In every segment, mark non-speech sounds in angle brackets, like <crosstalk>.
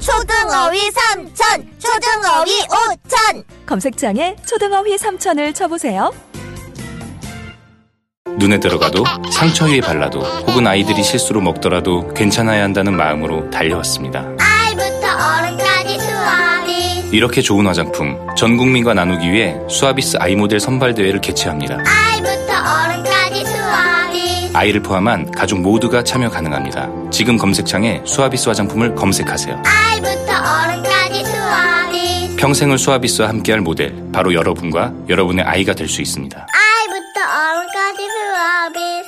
초등어휘 삼천, 초등어휘 오천. 검색창에 초등어휘 3천을 쳐보세요 눈에 들어가도 상처 위에 발라도 혹은 아이들이 실수로 먹더라도 괜찮아야 한다는 마음으로 달려왔습니다. 아이부터 어른까지 수아비. 이렇게 좋은 화장품 전 국민과 나누기 위해 수아비스 아이 모델 선발 대회를 개최합니다. 아이부터 어른까지 수아비. 아이를 포함한 가족 모두가 참여 가능합니다. 지금 검색창에 수아비스 화장품을 검색하세요. 아이 부터 어른까지 수아비. 평생을 수아비스와 함께할 모델 바로 여러분과 여러분의 아이가 될 수 있습니다. 아이부터 어른까지 수아비.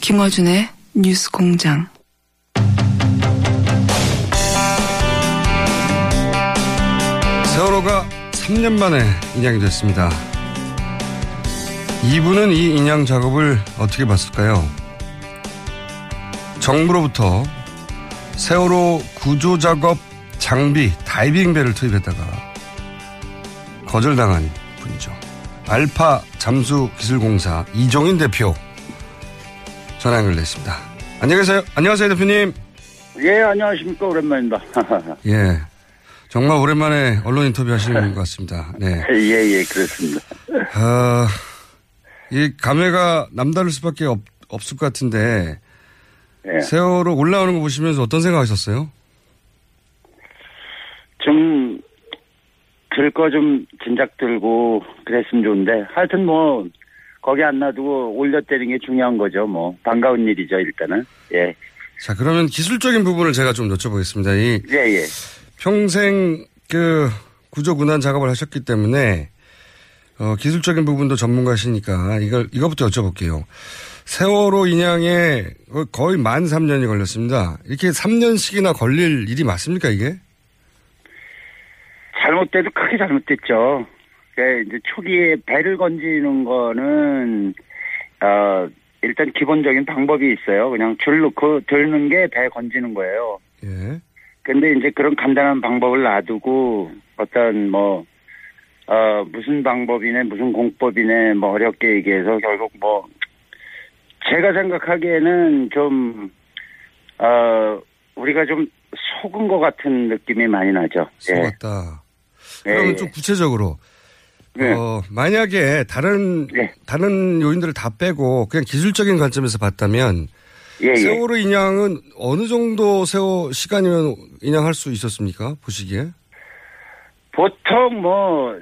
김어준의 뉴스 공장. 3년 만에 인양이 됐습니다. 이분은 이 인양 작업을 어떻게 봤을까요? 정부로부터 세월호 구조 작업 장비 다이빙배를 투입했다가 거절당한 분이죠. 알파 잠수 기술공사 이종인 대표 전화 연결됐습니다. 안녕하세요. 안녕하세요, 대표님. 예, 안녕하십니까. 오랜만입니다. <laughs> 예. 정말 오랜만에 언론 인터뷰 하시는 것 같습니다. 네. <laughs> 예, 예, 그렇습니다. 아, 이 감회가 남다를 수밖에 없, 없을 것 같은데, 예. 세월호 올라오는 거 보시면서 어떤 생각 하셨어요? 좀, 들거 좀 진작 들고 그랬으면 좋은데, 하여튼 뭐, 거기 안 놔두고 올려때리는 게 중요한 거죠. 뭐, 반가운 일이죠, 일단은. 예. 자, 그러면 기술적인 부분을 제가 좀 여쭤보겠습니다. 이 예, 예. 평생 그 구조 군안 작업을 하셨기 때문에, 어, 기술적인 부분도 전문가시니까 이걸, 이거부터 여쭤볼게요. 세월호 인양에 거의 만 3년이 걸렸습니다. 이렇게 3년씩이나 걸릴 일이 맞습니까, 이게? 잘못돼도 크게 잘못됐죠. 그 이제 초기에 배를 건지는 거는 어 일단 기본적인 방법이 있어요. 그냥 줄 놓고 들는 게 배 건지는 거예요. 예. 근데 이제 그런 간단한 방법을 놔두고 어떤 뭐, 어, 무슨 방법이네, 무슨 공법이네, 뭐 어렵게 얘기해서 결국 뭐, 제가 생각하기에는 좀, 어, 우리가 좀 속은 것 같은 느낌이 많이 나죠. 예. 속았다. 예, 그러면 예. 좀 구체적으로 네. 어, 만약에 다른 네. 다른 요인들을 다 빼고 그냥 기술적인 관점에서 봤다면 예, 예. 세월호 인양은 어느 정도 세월 시간이면 인양할 수 있었습니까? 보시기에 보통 뭐,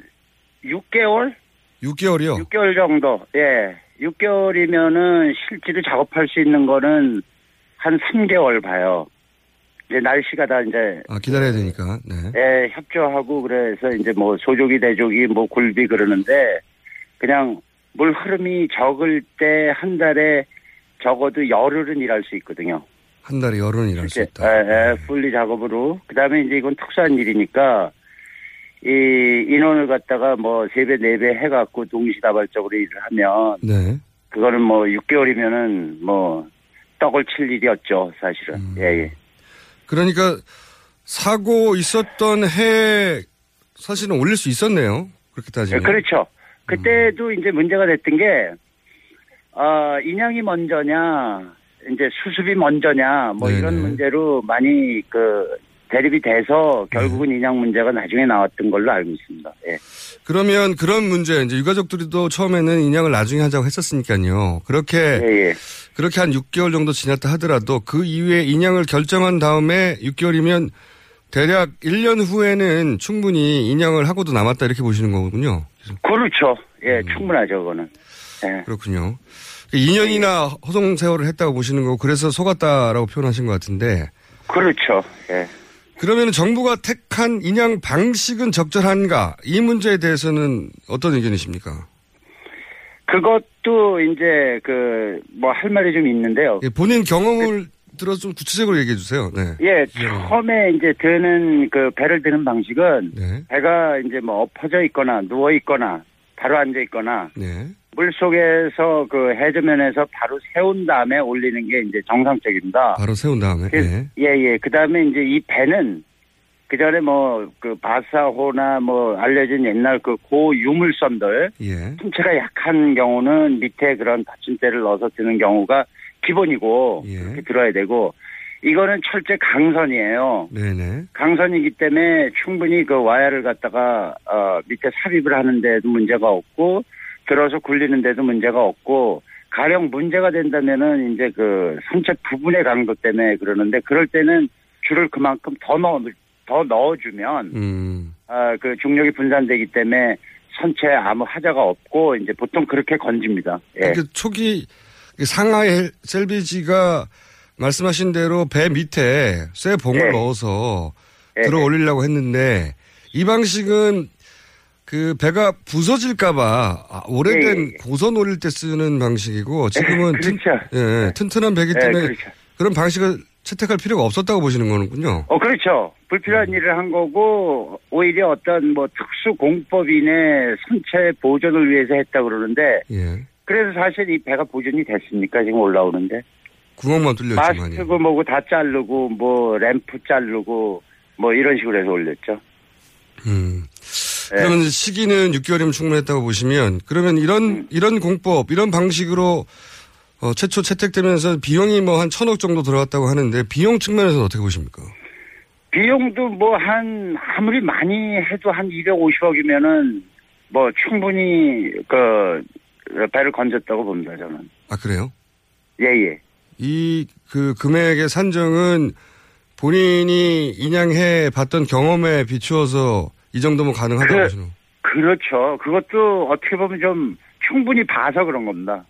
6개월? 6개월이요. 6개월 정도, 예. 6개월이면은 실제로 작업할 수 있는 거는 한 3개월 봐요. 이제 날씨가 다 이제 아 기다려야 되니까. 네. 예, 협조하고 그래서 이제 뭐 소족이 대족이 뭐 굴비 그러는데 그냥 물 흐름이 적을 때 한 달에 적어도 열흘은 일할 수 있거든요. 한 달에 열흘은 일할 수 이제, 있다. 예, 예, 풀리 작업으로. 그 다음에 이제 이건 특수한 일이니까 이 인원을 갖다가 뭐 세 배, 네 배 해갖고 동시다발적으로 일을 하면 네. 그거는 뭐 6개월이면은 뭐 떡을 칠 일이었죠, 사실은. 음. 예, 예. 그러니까 사고 있었던 해 사실은 올릴 수 있었네요. 그렇게 예, 따지면. 그렇죠. 그때도 이제 문제가 됐던 게, 어, 인양이 먼저냐, 이제 수습이 먼저냐, 뭐 이런 네네. 문제로 많이 그 대립이 돼서 결국은 인양 문제가 나중에 나왔던 걸로 알고 있습니다. 예. 그러면 그런 문제 이제 유가족들도 처음에는 인양을 나중에 하자고 했었으니까요. 그렇게 예, 예. 그렇게 한 6개월 정도 지났다 하더라도 그 이후에 인양을 결정한 다음에 6개월이면 대략 1년 후에는 충분히 인양을 하고도 남았다 이렇게 보시는 거군요. 그렇죠. 음. 예, 충분하죠, 그거는. 예. 그렇군요. 2년이나 허송 세월을 했다고 보시는 거고 그래서 속았다라고 표현하신 것 같은데 그렇죠. 예. 그러면 정부가 택한 인양 방식은 적절한가? 이 문제에 대해서는 어떤 의견이십니까? 그것도 이제 그 뭐 할 말이 좀 있는데요. 예, 본인 경험을 들어서 좀 구체적으로 얘기해 주세요. 네. 예, 처음에 이제 드는 그 배를 드는 방식은 네. 배가 이제 뭐 엎어져 있거나 누워 있거나 바로 앉아 있거나 네. 물 속에서 그 해저면에서 바로 세운 다음에 올리는 게 이제 정상적입니다. 바로 세운 다음에. 그, 네. 예, 예. 그 다음에 이제 이 배는 그 전에 뭐 그 바사호나 뭐 알려진 옛날 그 고 유물선들 예. 신체가 약한 경우는 밑에 그런 받침대를 넣어서 드는 경우가 기본이고 예. 그렇게 들어야 되고 이거는 철제 강선이에요. 네네. 강선이기 때문에 충분히 그 와야를 갖다가 어 밑에 삽입을 하는데도 문제가 없고 들어서 굴리는 데도 문제가 없고 가령 문제가 된다면은 이제 그 선체 부분의 강도 때문에 그러는데 그럴 때는 줄을 그만큼 더 넣어 더 넣어주면 음. 아 그 중력이 분산되기 때문에 선체에 아무 하자가 없고 이제 보통 그렇게 건집니다. 예. 그 초기 상하의 셀비지가 말씀하신 대로 배 밑에 쇠 봉을 예. 넣어서 예. 들어 올리려고 했는데 이 방식은 그 배가 부서질까봐 아, 오래된 예, 예. 고선 올릴 때 쓰는 방식이고 지금은 튼, 그렇죠. 예, 튼튼한 배기 예, 때문에 그렇죠. 그런 방식을 채택할 필요가 없었다고 보시는 거는군요. 어, 그렇죠. 불필요한 음. 일을 한 거고, 오히려 어떤 뭐 특수 공법인의 선체 보존을 위해서 했다 그러는데, 예. 그래서 사실 이 배가 보존이 됐습니까? 지금 올라오는데. 구멍만 뚫렸지만요. 마스트고 뭐고 다 자르고, 뭐 램프 자르고, 뭐 이런 식으로 해서 올렸죠. 음. 예. 그러면 시기는 6개월이면 충분했다고 보시면 그러면 이런 음. 이런 공법 이런 방식으로 어, 최초 채택되면서 비용이 뭐 한 천억 정도 들어갔다고 하는데 비용 측면에서는 어떻게 보십니까? 비용도 뭐 한, 아무리 많이 해도 한 250억이면은 뭐 충분히 그 배를 건졌다고 봅니다, 저는. 아 그래요? 예, 예. 이 그 금액의 산정은 본인이 인양해 봤던 경험에 비추어서 이 정도면 가능하다고 그- 보시는 거 그렇죠. 그것도 어떻게 보면 좀 충분히 봐서 그런 겁니다.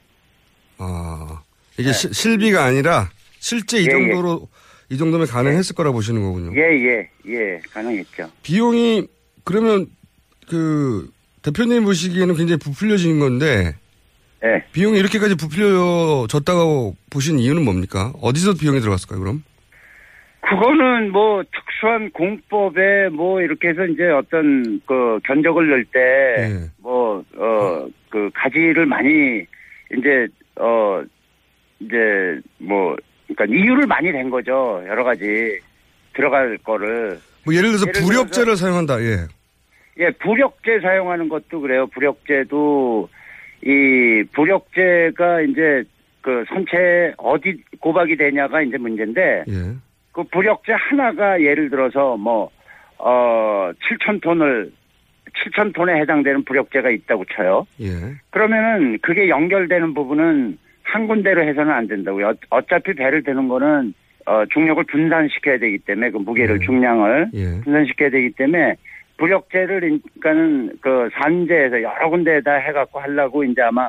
아 이게 시- 실비가 아니라 실제 이 네. 예, 예. 정도로 이 정도면 가능했을 거라 보시는 거군요. 예, 예, 예, 가능했죠. 비용이 그러면 그 대표님 보시기에는 굉장히 부풀려진 건데 예. 비용이 이렇게까지 부풀려졌다고 보신 이유는 뭡니까? 어디서 비용이 들어갔을까요? 그럼? 그거는 뭐 특수한 공법에 뭐 이렇게 해서 이제 어떤 그 견적을 넣을 때 예. 뭐어그 가지를 많이 이제 어 이제 뭐 그러니까 이유를 많이 낸 거죠. 여러 가지 들어갈 거를 뭐 예를 들어서 예를 부력제를 사용한다. 예. 예, 부력제 사용하는 것도 그래요. 부력제도 이 부력제가 이제 그 선체 어디 고박이 되냐가 이제 문제인데 예. 그 부력제 하나가 예를 들어서 뭐, 어, 7천 톤을, 7천 톤에 해당되는 부력제가 있다고 쳐요. 예. 그러면은 그게 연결되는 부분은 한 군데로 해서는 안 된다고요. 어- 어차피 배를 드는 거는, 어, 중력을 분산시켜야 되기 때문에 그 무게를, 네. 중량을 예. 분산시켜야 되기 때문에 부력제를, 그러니까는 그 산재에서 여러 군데에다 해갖고 하려고 이제 아마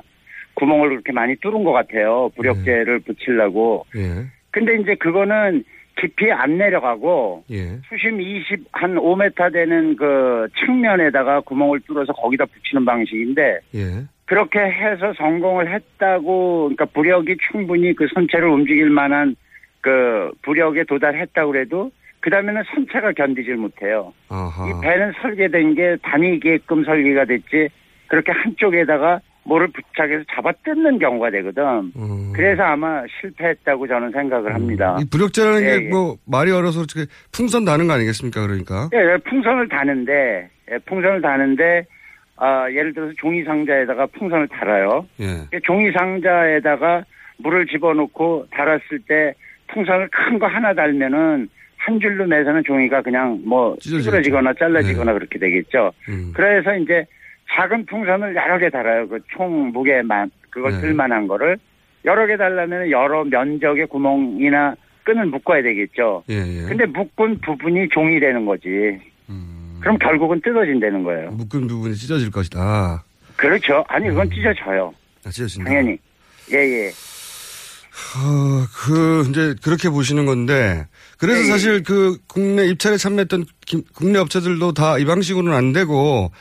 구멍을 그렇게 많이 뚫은 것 같아요. 부력제를 붙이려고. 예. 근데 이제 그거는 깊이 안 내려가고 예. 수심 20, 한 5m 되는 그 측면에다가 구멍을 뚫어서 거기다 붙이는 방식인데 예. 그렇게 해서 성공을 했다고 그러니까 부력이 충분히 그 선체를 움직일 만한 그 부력에 도달했다고 그래도 그 다음에는 선체가 견디질 못해요. 아하. 이 배는 설계된 게 다니게끔 설계가 됐지 그렇게 한쪽에다가 뭐를 부착해서 잡아 뜯는 경우가 되거든. 음. 그래서 아마 실패했다고 저는 생각을 합니다. 이 부력제라는 예, 게 예. 뭐 말이 어려서 어떻게 풍선 다는 거 아니겠습니까? 그러니까. 예, 예, 풍선을 다는데, 예, 풍선을 다는데, 아, 예를 들어서 종이 상자에다가 풍선을 달아요. 예. 그 종이 상자에다가 물을 집어넣고 달았을 때 풍선을 큰 거 하나 달면은 한 줄로 매서는 종이가 그냥 뭐. 찌그러지거나 잘라지거나 그렇게 되겠죠. 음. 그래서 이제 작은 풍선을 여러 개 달아요. 그 총 무게만 그걸 네. 쓸만한 거를 여러 개 달라면 여러 면적의 구멍이나 끈을 묶어야 되겠죠. 예, 예. 근데 묶은 부분이 종이 되는 거지. 그럼 결국은 뜯어진다는 거예요. 묶은 부분이 찢어질 것이다. 그렇죠. 아니 그건 찢어져요. 아, 찢어진다. 당연히. 예예. 어, 그, 이제, 그렇게 보시는 건데, 그래서 네. 사실 그 국내 입찰에 참여했던 김- 국내 업체들도 다 이 방식으로는 안 되고,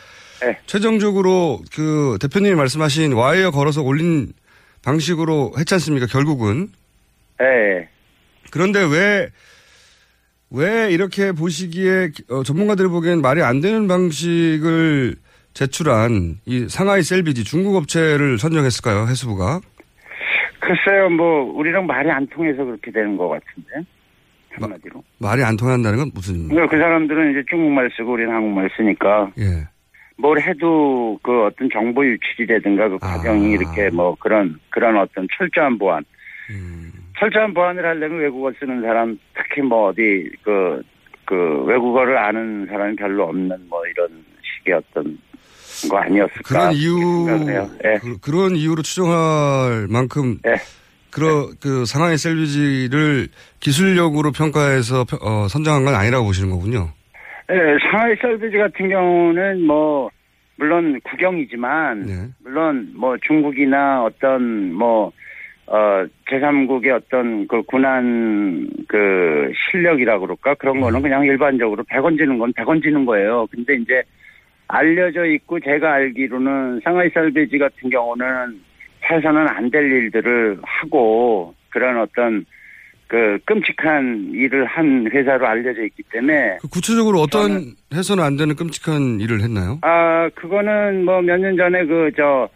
네. 최종적으로 그 대표님이 말씀하신 와이어 걸어서 올린 방식으로 했지 않습니까, 결국은. 예. 그런데 왜, 왜 이렇게 보시기에 어, 전문가들이 보기엔 말이 안 되는 방식을 제출한 이 상하이 셀비지 중국 업체를 선정했을까요, 해수부가? 글쎄요, 뭐 우리랑 말이 안 통해서 그렇게 되는 것 같은데 한마디로. 말이 안 통한다는 건 무슨 의미입니까? 그 사람들은 이제 중국말 쓰고 우리는 한국말 쓰니까 예. 뭘 해도 그 어떤 정보 유출이라든가 그 과정이 이렇게 뭐 그런 그런 어떤 철저한 보안. 철저한 보안을 하려면 외국어 쓰는 사람 특히 뭐 어디 그, 그 외국어를 아는 사람이 별로 없는 뭐 이런 식의 어떤 거 아니었을까. 그런 이유. 예. 그, 런 이유로 추정할 만큼, 그러, 그 상하이 셀비지를 기술력으로 평가해서 펴- 어, 선정한 건 아니라고 보시는 거군요. 예, 상하이 셀비지 같은 경우는 뭐 물론 국영이지만 네. 물론 뭐 중국이나 어떤 뭐 어, 제3국의 어떤 그 군한 그 실력이라고 그럴까? 그런 거는 그냥 일반적으로 100원 지는 건 100원 지는 거예요. 근데 이제 알려져 있고 제가 알기로는 상하이 살베지 같은 경우는 해서는 안 될 일들을 하고 그런 어떤 그 끔찍한 일을 한 회사로 알려져 있기 때문에 그 구체적으로 어떤 해서는 안 되는 끔찍한 일을 했나요? 아, 그거는 뭐 몇 년 전에 그, 저,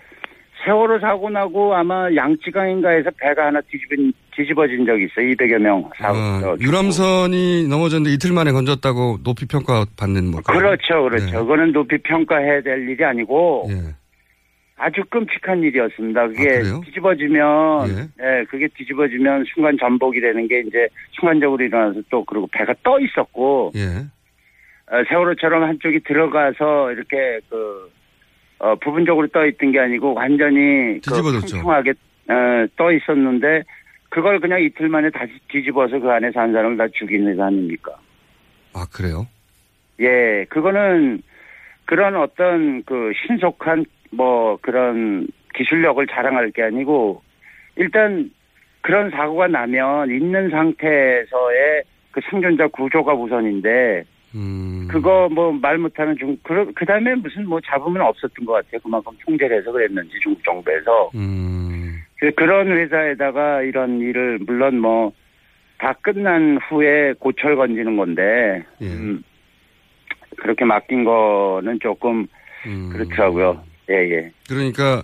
세월호 사고 나고 아마 양쯔강인가에서 배가 하나 뒤집은, 뒤집어진 적이 있어요. 200여 명 사고. 아, 저, 유람선이 넘어졌는데 이틀 만에 건졌다고 높이 평가 받는 뭐. 그런- 그렇죠, 그렇죠. 네. 그거는 높이 평가해야 될 일이 아니고 예. 아주 끔찍한 일이었습니다. 그게 아? 뒤집어지면, 예. 예, 그게 뒤집어지면 순간 전복이 되는 게 이제 순간적으로 일어나서 또 그리고 배가 떠 있었고, 예. 어, 세월호처럼 한쪽이 들어가서 이렇게 그 어, 부분적으로 떠 있던 게 아니고 완전히 그 뒤집어졌죠. 평평하게 어, 떠 있었는데 그걸 그냥 이틀 만에 다시 뒤집어서 그 안에 산 사람을 다 죽인 회사 아닙니까? 아, 그래요? 예, 그거는 그런 어떤 그 신속한 뭐 그런 기술력을 자랑할 게 아니고 일단 그런 사고가 나면 있는 상태에서의 그 생존자 구조가 우선인데 음. 그거 뭐 말 못하는 중, 그, 그 다음에 무슨 뭐 잡으면 없었던 것 같아요. 그만큼 통제를 해서 그랬는지 중국 정부에서. 음. 그- 그런 회사에다가 이런 일을, 물론 뭐, 다 끝난 후에 고철 건지는 건데, 예. 음, 그렇게 맡긴 거는 조금 음. 그렇더라고요. 예, 예. 그러니까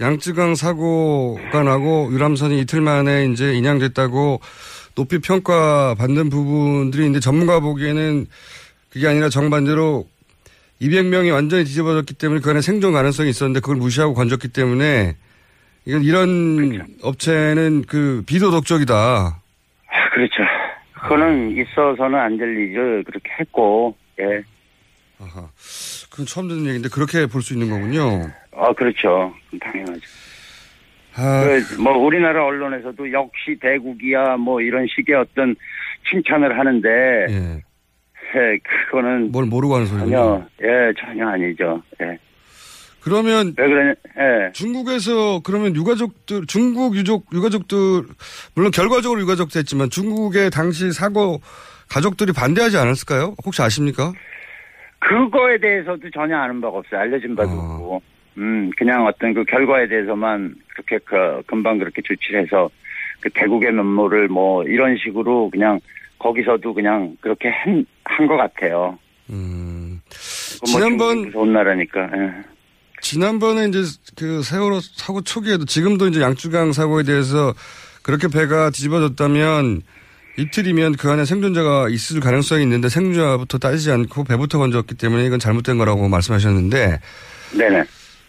양쯔강 사고가 나고 유람선이 이틀 만에 이제 인양됐다고 높이 평가받는 부분들이 있는데 전문가 보기에는 그게 아니라 정반대로 200명이 완전히 뒤집어졌기 때문에 그 안에 생존 가능성이 있었는데 그걸 무시하고 건졌기 때문에 이건 이런 업체는 그 비도덕적이다. 아, 그렇죠. 그거는 있어서는 안 될 일을 그렇게 했고, 예. 아하. 그건 처음 듣는 얘기인데 그렇게 볼 수 있는 거군요. 아, 그렇죠. 당연하죠. 아, 그, 뭐, 우리나라 언론에서도 역시 대국이야, 뭐, 이런 식의 어떤 칭찬을 하는데, 예. 예, 그거는 뭘 모르고 하는 소리군요. 전혀, 예, 전혀 아니죠. 예. 그러면 왜 그러냐, 예. 중국에서 그러면 유가족들 중국 유족 유가족들 물론 결과적으로 유가족 됐지만 중국의 당시 사고 가족들이 반대하지 않았을까요? 혹시 아십니까? 그거에 대해서도 전혀 아는 바가 없어요. 알려진 바도 없고. 음, 그냥 어떤 그 결과에 대해서만 그렇게 그, 금방 그렇게 조치를 해서 그 대국의 면모를 뭐 이런 식으로 그냥 거기서도 그냥 그렇게 한, 한 것 같아요. 음. 뭐 지난번- 무서운 나라니까. 예. 지난번에 이제 그 세월호 사고 초기에도 지금도 이제 양쯔강 사고에 대해서 그렇게 배가 뒤집어졌다면 이틀이면 그 안에 생존자가 있을 가능성이 있는데 생존자부터 따지지 않고 배부터 건졌기 때문에 이건 잘못된 거라고 말씀하셨는데 네네.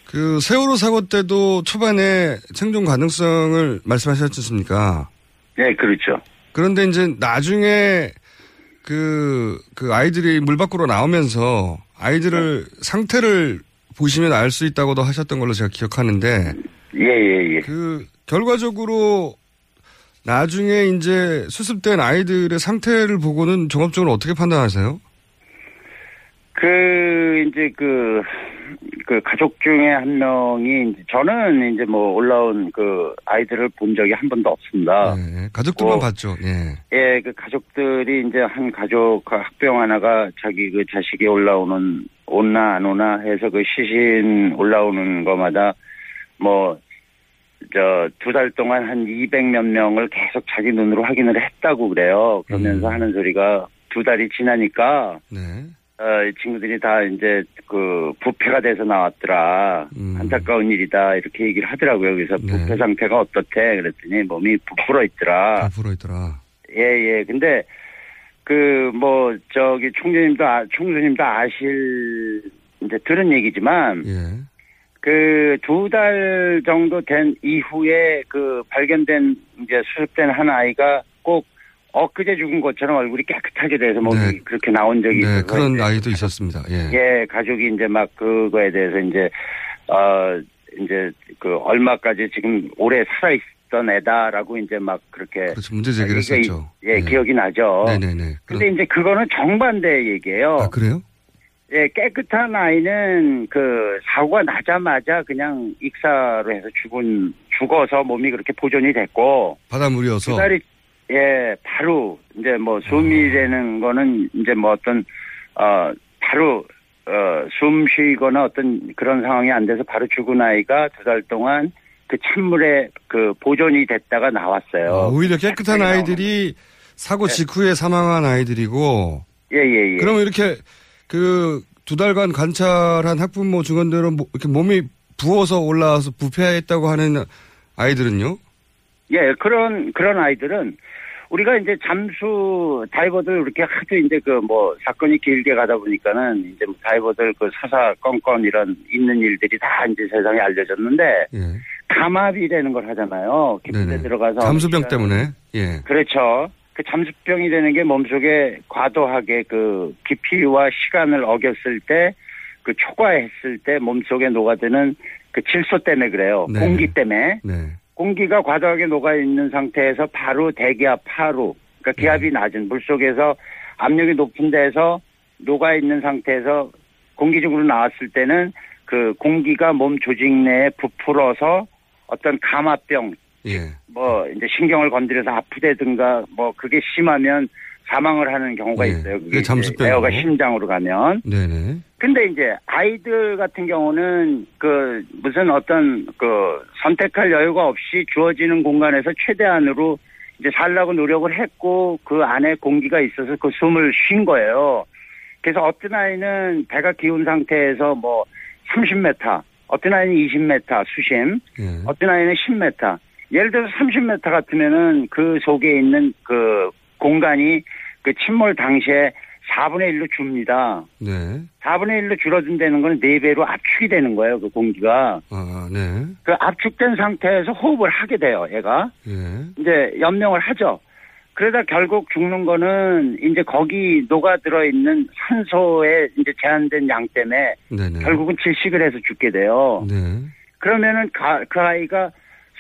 그 세월호 사고 때도 초반에 생존 가능성을 말씀하셨지 않습니까? 네, 그렇죠. 그런데 이제 나중에 그, 그 아이들이 물 밖으로 나오면서 아이들을 상태를 보시면 알 수 있다고도 하셨던 걸로 제가 기억하는데 예, 예, 예. 그 결과적으로 나중에 이제 수습된 아이들의 상태를 보고는 종합적으로 어떻게 판단하세요? 그, 이제 그, 그 가족 중에 한 명이, 이제 저는 이제 뭐 올라온 그 아이들을 본 적이 한 번도 없습니다. 네, 가족들만 어. 봤죠. 예. 예, 그 가족들이 이제 한 가족 그 학병 하나가 자기 그 자식이 올라오는 오나 안 오나 해서 그 시신 올라오는 거마다 뭐 저두달 동안 한 200몇 명을 계속 자기 눈으로 확인을 했다고 그래요. 그러면서 음. 하는 소리가 두 달이 지나니까 네. 어, 이 친구들이 다 이제 그 부패가 돼서 나왔더라. 음. 안타까운 일이다. 이렇게 얘기를 하더라고요. 그래서 네. 부패 상태가 어떻대? 그랬더니 몸이 부풀어 있더라. 다 불어있더라. 예, 예. 근데 그 뭐 저기 총재님도 아, 총수님도 아실 이제 들은 얘기지만 예. 그 두 달 정도 된 이후에 그 발견된 이제 수습된 한 아이가 꼭 엊그제 죽은 것처럼 얼굴이 깨끗하게 돼서 몸이 네. 그렇게 나온 적이 네, 있어서 그런 아이도 있었습니다. 예. 예, 가족이 이제 막 그거에 대해서 이제, 어, 이제 그 얼마까지 지금 오래 살아 있던 애다라고 이제 막 그렇게. 그렇죠. 문제 제기를 했었죠. 있- 예, 기억이 나죠. 네네네. 근데 이제 그거는 정반대 얘기예요. 아, 그래요? 예, 깨끗한 아이는 그 사고가 나자마자 그냥 익사로 해서 죽은, 죽어서 몸이 그렇게 보존이 됐고. 바닷물이어서. 두 달이 예 바로 이제 뭐 숨이라는 거는 이제 뭐 어떤 어 바로 어 숨 쉬거나 어떤 그런 상황이 안 돼서 바로 죽은 아이가 두 달 동안 그 찬물에 그 보존이 됐다가 나왔어요. 아, 오히려 깨끗한 나오는 아이들이 사고 직후에 사망한 아이들이고. 예예 예. 그러면 이렇게 그 두 달간 관찰한 학부모 증언대로 뭐 이렇게 몸이 부어서 올라와서 부패했다고 하는 아이들은요? 예, 그런, 그런 아이들은 우리가 이제 잠수 다이버들 이렇게 하도 이제 그 뭐 사건이 길게 가다 보니까는 이제 뭐 다이버들 그 사사건건 이런 있는 일들이 다 이제 세상에 알려졌는데 예. 감압이라는 걸 하잖아요. 깊은 데. 들어가서. 잠수병 때문에. 예. 그렇죠. 그 잠수병이 되는 게 몸속에 과도하게 그 깊이와 시간을 어겼을 때 그 초과했을 때 몸속에 녹아드는 그 질소 때문에 그래요. 네. 공기 때문에. 네. 공기가 과도하게 녹아 있는 상태에서 바로 대기압 하루, 그러니까 기압이 낮은 물 속에서 압력이 높은 데서 녹아 있는 상태에서 공기적으로 나왔을 때는 그 공기가 몸 조직 내에 부풀어서 어떤 감압병, 예. 뭐 이제 신경을 건드려서 아프다든가 뭐 그게 심하면 사망을 하는 경우가 예. 있어요. 그게 잠수병이고. 에어가 심장으로 가면. 네네. 근데 이제 아이들 같은 경우는 그 무슨 어떤 그 선택할 여유가 없이 주어지는 공간에서 최대한으로 이제 살라고 노력을 했고 그 안에 공기가 있어서 그 숨을 쉰 거예요. 그래서 어떤 아이는 배가 기운 상태에서 뭐 30m, 어떤 아이는 20m 수심, 예. 어떤 아이는 10m. 예를 들어서 30m 같으면은 그 속에 있는 그 공간이 그 침몰 당시에 4분의 1로 줍니다. 네. 4분의 1로 줄어든다는 건 4배로 압축이 되는 거예요, 그 공기가. 아, 네. 그 압축된 상태에서 호흡을 하게 돼요, 얘가. 예. 이제 연명을 하죠. 그러다 결국 죽는 거는 이제 거기 녹아들어 있는 산소에 이제 제한된 양 때문에 네네. 결국은 질식을 해서 죽게 돼요. 네. 그러면은 가- 그 아이가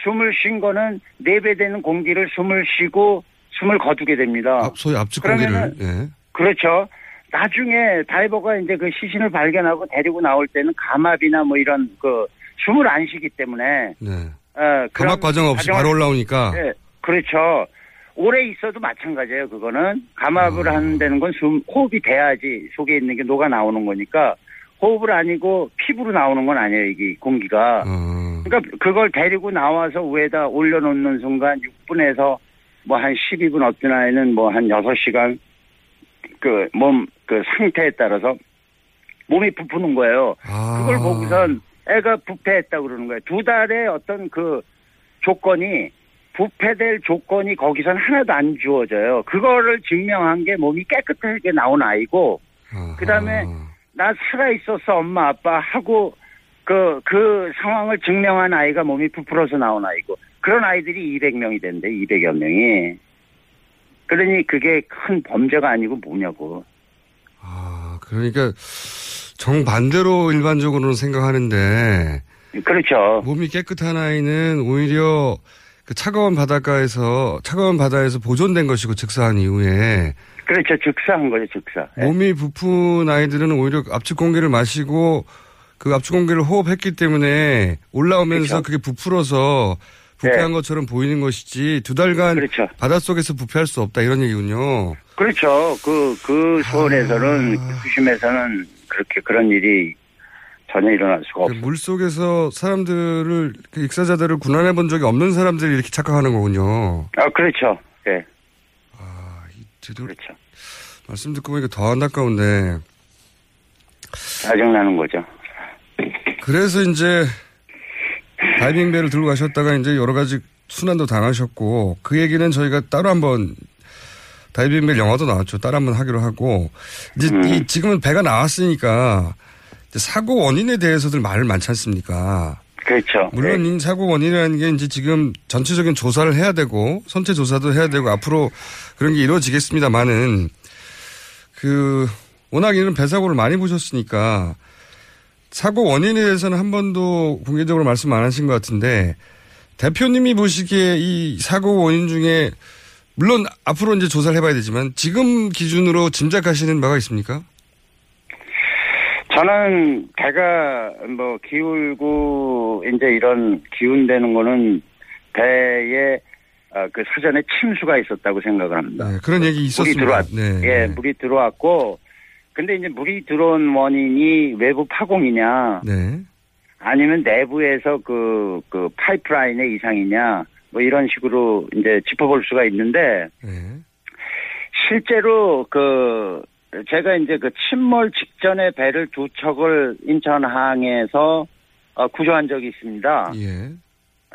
숨을 쉰 거는 4배 되는 공기를 숨을 쉬고 숨을 거두게 됩니다. 압, 소위 압축 공기를. 예. 그렇죠. 나중에 다이버가 이제 그 시신을 발견하고 데리고 나올 때는 감압이나 뭐 이런 그 숨을 안 쉬기 때문에 네. 어, 감압 과정 없이 과정을- 바로 올라오니까. 예, 그렇죠. 오래 있어도 마찬가지예요. 그거는 감압을 아. 하는 건 숨, 호흡이 돼야지 속에 있는 게 녹아 나오는 거니까 호흡을 아니고 피부로 나오는 건 아니에요. 이게 공기가. 어. 그러니까 그걸 데리고 나와서 위에다 올려놓는 순간 6분에서 뭐 한 12분 어떤 아이는 뭐 한 6시간 그 몸그 상태에 따라서 몸이 부푸는 거예요. 아. 그걸 보고선 애가 부패했다고 그러는 거예요. 두 달의 어떤 그 조건이 부패될 조건이 거기선 하나도 안 주어져요. 그거를 증명한 게 몸이 깨끗하게 나온 아이고 아하. 그다음에 나 살아 있었어 엄마 아빠 하고 그 그 상황을 증명한 아이가 몸이 부풀어서 나온 아이고 그런 아이들이 200명이 된대 200여 명이 그러니 그게 큰 범죄가 아니고 뭐냐고 아, 그러니까 정반대로 일반적으로는 생각하는데 그렇죠. 몸이 깨끗한 아이는 오히려 그 차가운 바닷가에서 차가운 바다에서 보존된 것이고 즉사한 이후에 그렇죠. 즉사한 거죠, 즉사. 예. 몸이 부푼 아이들은 오히려 압축 공기를 마시고 그 압축 공기를 호흡했기 때문에 올라오면서 그렇죠. 그게 부풀어서 부패한 네. 것처럼 보이는 것이지 두 달간 그렇죠. 바닷속에서 부패할 수 없다 이런 얘기군요. 그렇죠. 그, 그 수원에서는, 아. 그 수심에서는 그렇게 그런 일이 전혀 일어날 수가 없어요. 물 속에서 사람들을 그 익사자들을 군환해 본 적이 없는 사람들이 이렇게 착각하는 거군요. 아, 그렇죠. 예, 아, 이 뒤도 그렇죠. 말씀 듣고 보니까 더 안타까운데 짜증나는 거죠. 그래서 이제 다이빙배를 들고 가셨다가 이제 여러 가지 순환도 당하셨고 그 얘기는 저희가 따로 한번 다이빙배 영화도 나왔죠. 따로 한번 하기로 하고 이제 음. 이 지금은 배가 나왔으니까 사고 원인에 대해서들 말을 많지 않습니까? 그렇죠. 물론 예. 이 사고 원인이라는 게 이제 지금 전체적인 조사를 해야 되고 선체 조사도 해야 되고 앞으로 그런 게 이루어지겠습니다만은 그 워낙 이런 배 사고를 많이 보셨으니까 사고 원인에 대해서는 한 번도 공개적으로 말씀 안 하신 것 같은데 대표님이 보시기에 이 사고 원인 중에 물론 앞으로 이제 조사를 해봐야 되지만 지금 기준으로 짐작하시는 바가 있습니까? 저는 배가 뭐 기울고 이제 이런 기운되는 거는 배에 어, 그 사전에 침수가 있었다고 생각을 합니다. 네, 그런 얘기 물이 있었습니다. 들어왔, 네. 예, 물이 들어왔고, 근데 이제 물이 들어온 원인이 외부 파공이냐, 네. 아니면 내부에서 그, 그 파이프라인의 이상이냐, 뭐 이런 식으로 이제 짚어볼 수가 있는데, 네. 실제로 그, 제가 이제 그 침몰 직전에 배를 두 척을 인천항에서 어, 구조한 적이 있습니다. 예.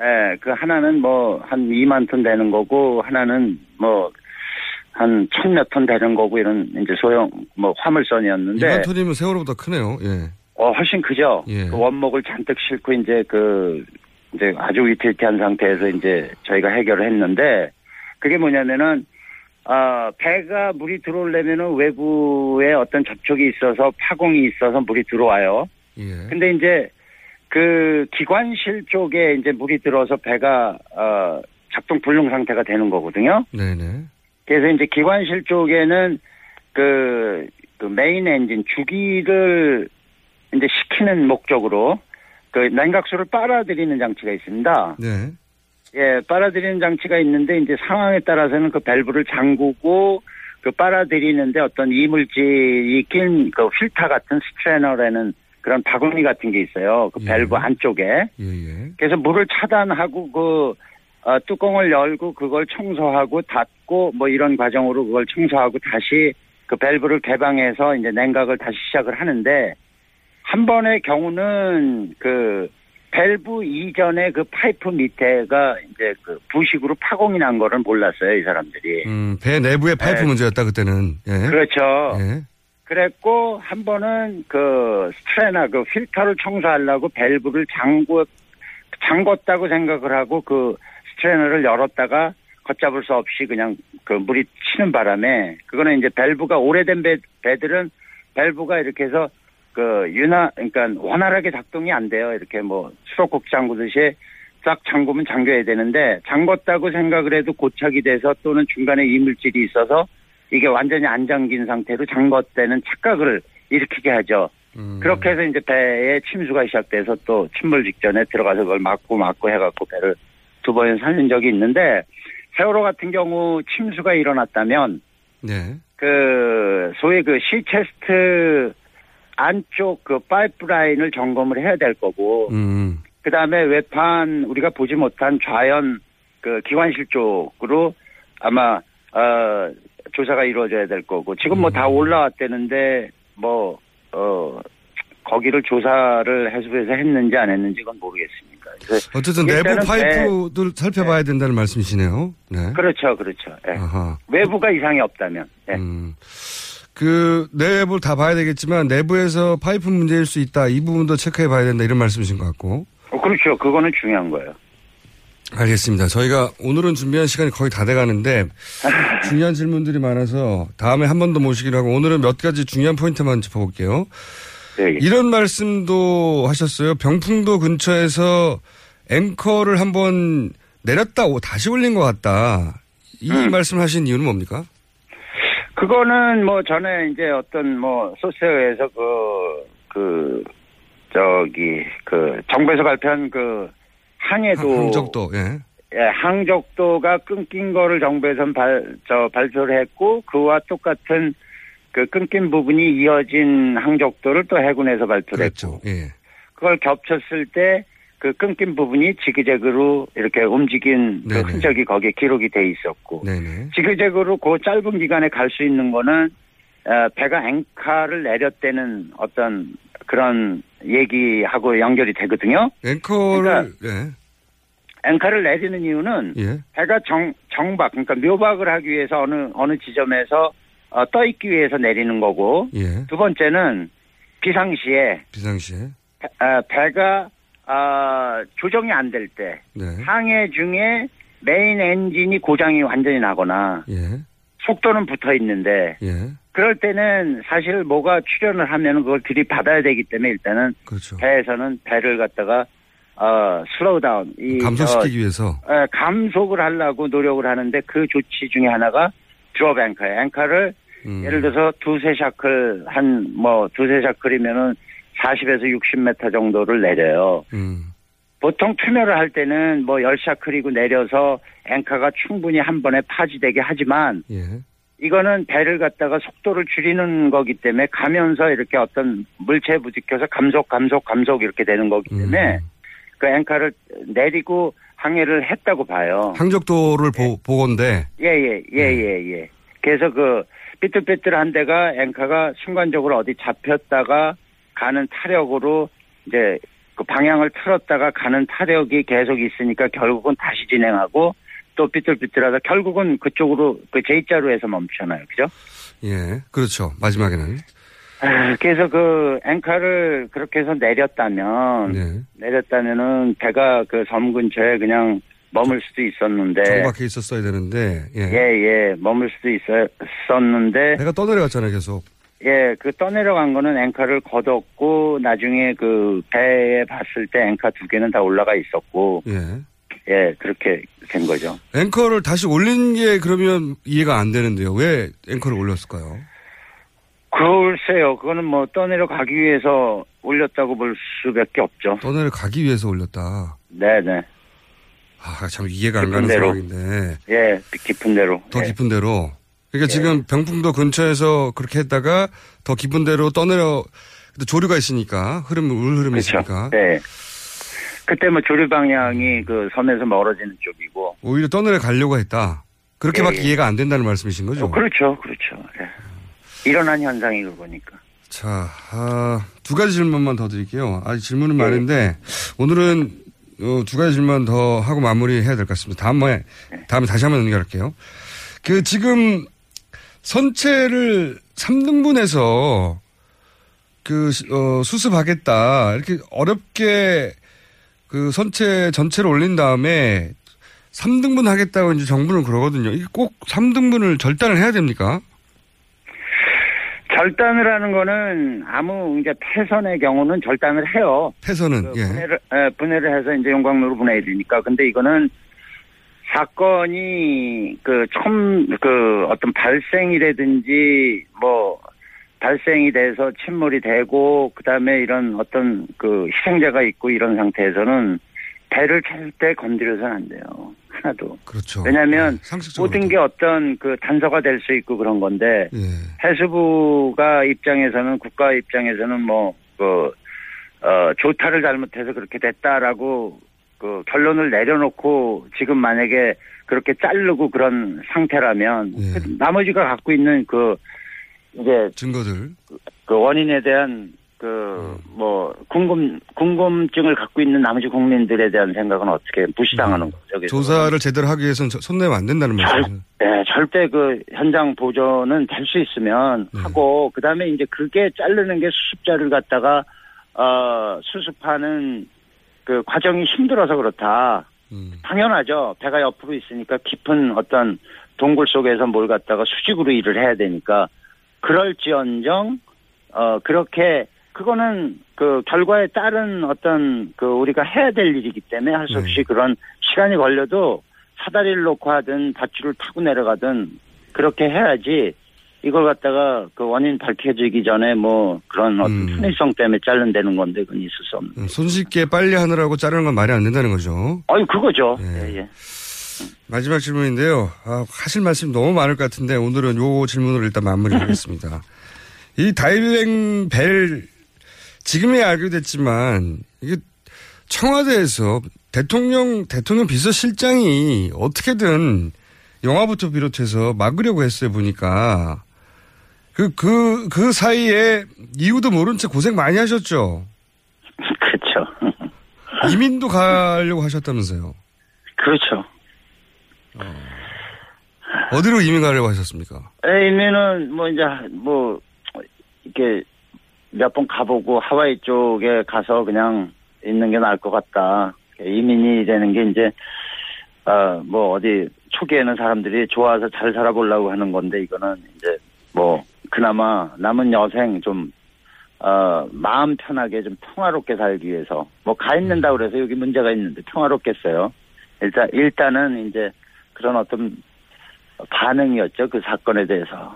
예, 그 하나는 뭐 한 2만 톤 되는 거고 하나는 뭐 한 천 몇 톤 되는 거고 이런 이제 소형 뭐 화물선이었는데 이만 톤이면 세월호보다 크네요. 예. 어 훨씬 크죠. 예. 그 원목을 잔뜩 싣고 이제 그 이제 아주 위태위태한 상태에서 이제 저희가 해결을 했는데 그게 뭐냐면은 아 배가 물이 들어오려면은 외부에 어떤 접촉이 있어서 파공이 있어서 물이 들어와요. 예. 근데 이제 그 기관실 쪽에 이제 물이 들어서 배가 어 작동 불능 상태가 되는 거거든요. 네네. 그래서 이제 기관실 쪽에는 그, 그 메인 엔진 주기를 이제 시키는 목적으로 그 냉각수를 빨아들이는 장치가 있습니다. 네. 예, 빨아들이는 장치가 있는데 이제 상황에 따라서는 그 밸브를 잠그고 그 빨아들이는데 어떤 이물질이 낀 그 필터 같은 스트레너라는 그런 바구니 같은 게 있어요. 그 예. 밸브 안쪽에. 예예. 그래서 물을 차단하고 그 어, 뚜껑을 열고 그걸 청소하고 닫고 뭐 이런 과정으로 그걸 청소하고 다시 그 밸브를 개방해서 이제 냉각을 다시 시작을 하는데 한 번의 경우는 그 밸브 이전에 그 파이프 밑에가 이제 그 부식으로 파공이 난 거를 몰랐어요 이 사람들이. 음, 배 내부의 파이프 네. 문제였다 그때는. 예. 그렇죠. 예. 그랬고 한 번은 그 strainer 그 필터를 청소하려고 밸브를 잠고 잠궜다고 생각을 하고 그 strainer를 열었다가 걷잡을 수 없이 그냥 그 물이 치는 바람에 그거는 이제 밸브가 오래된 배, 배들은 밸브가 이렇게 해서 그 윤화 그러니까 원활하게 작동이 안 돼요. 이렇게 뭐 수도국 잠그듯이 싹 잠그면 잠겨야 되는데 잠궜다고 생각을 해도 고착이 돼서 또는 중간에 이물질이 있어서 이게 완전히 안 잠긴 상태로 잠궜다는 착각을 일으키게 하죠. 음. 그렇게 해서 이제 배에 침수가 시작돼서 또 침몰 직전에 들어가서 그걸 막고 막고 해갖고 배를 두 번 살린 적이 있는데 세월호 같은 경우 침수가 일어났다면 네. 그 소위 그 시체스트 안쪽 그 파이프라인을 점검을 해야 될 거고 음. 그 다음에 외판 우리가 보지 못한 좌연 그 기관실 쪽으로 아마 어 조사가 이루어져야 될 거고 지금 뭐 다 올라왔다는데 뭐 어 거기를 조사를 해수부에서 했는지 안 했는지 그건 모르겠습니다. 그래서 어쨌든 내부 일단은 파이프들 살펴봐야 된다는 말씀이시네요. 네. 그렇죠, 그렇죠. 외부가 이상이 없다면. 예. 음. 그 내부를 다 봐야 되겠지만 내부에서 파이프 문제일 수 있다. 이 부분도 체크해 봐야 된다. 이런 말씀이신 것 같고. 어, 그렇죠. 그거는 중요한 거예요. 알겠습니다. 저희가 오늘은 준비한 시간이 거의 다 돼가는데 <laughs> 중요한 질문들이 많아서 다음에 한 번 더 모시기로 하고 오늘은 몇 가지 중요한 포인트만 짚어볼게요. 예, 예. 이런 말씀도 하셨어요. 병풍도 근처에서 앵커를 한번 내렸다 오 다시 올린 것 같다. 이 음. 말씀하신 이유는 뭡니까? 그거는 뭐 전에 이제 어떤 뭐 소스에서 그, 그, 저기, 그, 정부에서 발표한 그 항해도. 항적도 예. 예, 항적도가 끊긴 거를 정부에서는 발, 저, 발표를 했고, 그와 똑같은 그 끊긴 부분이 이어진 항적도를 또 해군에서 발표를 했고. 그렇죠. 예. 그걸 겹쳤을 때 그 끊긴 부분이 지그재그로 이렇게 움직인 그. 흔적이 거기에 기록이 돼 있었고. 네네. 지그재그로 그 짧은 기간에 갈 수 있는 거는 어, 배가 앵카를 내렸다는 어떤 그런 얘기하고 연결이 되거든요. 앵커를 예. 앵카를 내리는 이유는 예. 배가 정 정박 그러니까 묘박을 하기 위해서 어느 어느 지점에서 어, 떠 있기 위해서 내리는 거고 예. 두 번째는 비상시에 비상시에. 배- 어, 배가 아, 조정이 안 될때 네. 항해 중에 메인 엔진이 고장이 완전히 나거나 예. 속도는 붙어 있는데 예. 그럴 때는 사실 뭐가 출현을 하면 그걸 들이받아야 되기 때문에 일단은 그렇죠. 배에서는 배를 갖다가 어 slow down 이 감소시키기 위해서. 어, 어, 감속을 하려고 노력을 하는데 그 조치 중에 하나가 드롭 앵커예요. 앵커를 음. 예를 들어서 두세 샤클 한 뭐 두세 샤클이면은 40에서 60m 정도를 내려요. 음. 보통 투매를 할 때는 뭐 10샤클이고 내려서 앵커가 충분히 한 번에 파지되게 하지만 예. 이거는 배를 갖다가 속도를 줄이는 거기 때문에 가면서 이렇게 어떤 물체에 부딪혀서 감속, 감속, 감속 이렇게 되는 거기 때문에 음. 그 앵커를 내리고 항해를 했다고 봐요. 항적도를 보, 보건데 예, 예, 예, 예, 예. 그래서 그 삐뚤삐뚤한 데가 앵커가 순간적으로 어디 잡혔다가 가는 타력으로 이제 그 방향을 틀었다가 가는 타력이 계속 있으니까 결국은 다시 진행하고 또 삐뚤삐뚤하다 결국은 그쪽으로 그 J자로에서 멈추잖아요. 그죠? 예. 그렇죠. 마지막에는. 아, 그래서 그 앵커를 그렇게 해서 내렸다면 네. 내렸다면은 배가 그 섬 근처에 그냥 머물 수도 있었는데 정박해 있었어야 되는데 예. 예, 예, 머물 수도 있었었는데 내가 떠내려갔잖아요, 계속. 예, 그 떠내려간 거는 앵커를 걷었고 나중에 그 배에 봤을 때 앵커 두 개는 다 올라가 있었고 예. 예, 그렇게 된 거죠. 앵커를 다시 올린 게 그러면 이해가 안 되는데요. 왜 앵커를 올렸을까요? 글쎄요, 그거는 뭐 떠내려 가기 위해서 올렸다고 볼 수밖에 없죠. 떠내려 가기 위해서 올렸다. 네네. 아, 참 이해가 안 가는 데로. 상황인데. 예, 깊은 대로. 더 예. 깊은 데로. 그러니까 지금 병풍도 근처에서 그렇게 했다가 더 깊은 데로 떠내려 조류가 있으니까 흐름 물 흐름이 그렇죠. 있으니까 네. 그때 뭐 조류 방향이 그 섬에서 멀어지는 쪽이고. 오히려 떠내려 가려고 했다. 그렇게밖에 예, 예. 이해가 안 된다는 말씀이신 거죠? 어, 그렇죠, 그렇죠. 예. 일어난 현상이 그거니까. 자, 아, 두 가지 질문만 더 드릴게요. 아직 질문은 네. 많은데 오늘은 어, 두 가지 질문 더 하고 마무리해야 될 것 같습니다. 다음에 네. 다음에 다시 한번 연결할게요. 그 지금 선체를 3등분해서 그 어, 수습하겠다 이렇게 어렵게 그 선체 전체를 올린 다음에 3등분 하겠다고 이제 정부는 그러거든요. 이게 꼭 3등분을 절단을 해야 됩니까? 절단을 하는 거는 아무 이제 폐선의 경우는 절단을 해요. 패선은 그 예. 분해를, 에, 분해를 해서 이제 용광로로 분해해주니까. 근데 이거는 사건이 그 처음 그 어떤 발생이라든지 뭐 발생이 돼서 침몰이 되고 그다음에 이런 어떤 그 희생자가 있고 이런 상태에서는 배를 절대 건드려서는 안 돼요. 하나도. 그렇죠. 왜냐하면 예, 상식적으로 모든 게 어떤 그 단서가 될 수 있고 그런 건데 예. 해수부가 입장에서는 국가 입장에서는 뭐그 어, 조타를 잘못해서 그렇게 됐다라고 그 결론을 내려놓고 지금 만약에 그렇게 자르고 그런 상태라면 예. 그 나머지가 갖고 있는 그 이제 증거들 그 원인에 대한 그 뭐 궁금 궁금증을 갖고 있는 나머지 국민들에 대한 생각은 어떻게 무시당하는 거죠? 그래서 조사를 제대로 하기 위해서는 저- 손 내면 안 된다는 말씀이죠. 네, 절대 그 현장 보존은 될 수 있으면 네. 하고 그 다음에 이제 그게 자르는 게 수습자를 갖다가 어 수습하는 그 과정이 힘들어서 그렇다. 음. 당연하죠. 배가 옆으로 있으니까 깊은 어떤 동굴 속에서 뭘 갖다가 수직으로 일을 해야 되니까 그럴지언정 어 그렇게 그거는 그 결과에 따른 어떤 그 우리가 해야 될 일이기 때문에 할수 네. 없이 그런 시간이 걸려도 사다리를 놓고 하든 밧줄을 타고 내려가든 그렇게 해야지 이걸 갖다가 그 원인 밝혀지기 전에 뭐 그런 어떤 음. 편의성 때문에 자른다는 건데 그건 있을 수 없는. 음, 손쉽게 빨리 하느라고 자르는 건 말이 안 된다는 거죠. 아유 그거죠. 예. 예, 예. 마지막 질문인데요. 아, 하실 말씀 너무 많을 것 같은데 오늘은 요 질문으로 일단 마무리하겠습니다. <laughs> 이 다이빙 벨 지금에 알게 됐지만 이게 청와대에서 대통령 대통령 비서실장이 어떻게든 영화부터 비롯해서 막으려고 했어요 보니까 그그 그 사이에 이유도 모른 채 고생 많이 하셨죠. <laughs> 그렇죠. 이민도 가려고 하셨다면서요. 그렇죠. 어 디로 이민 가려고 하셨습니까? 에이면은 뭐 이제 뭐 이렇게 몇 번 가보고 하와이 쪽에 가서 그냥 있는 게 나을 것 같다. 이민이 되는 게 이제 어 뭐 어디 초기에는 사람들이 좋아서 잘 살아보려고 하는 건데 이거는 이제 뭐 그나마 남은 여생 좀 어, 마음 편하게 좀 평화롭게 살기 위해서 뭐 가 있는다 그래서 여기 문제가 있는데 평화롭겠어요. 일단 일단은 이제 그런 어떤 반응이었죠 그 사건에 대해서.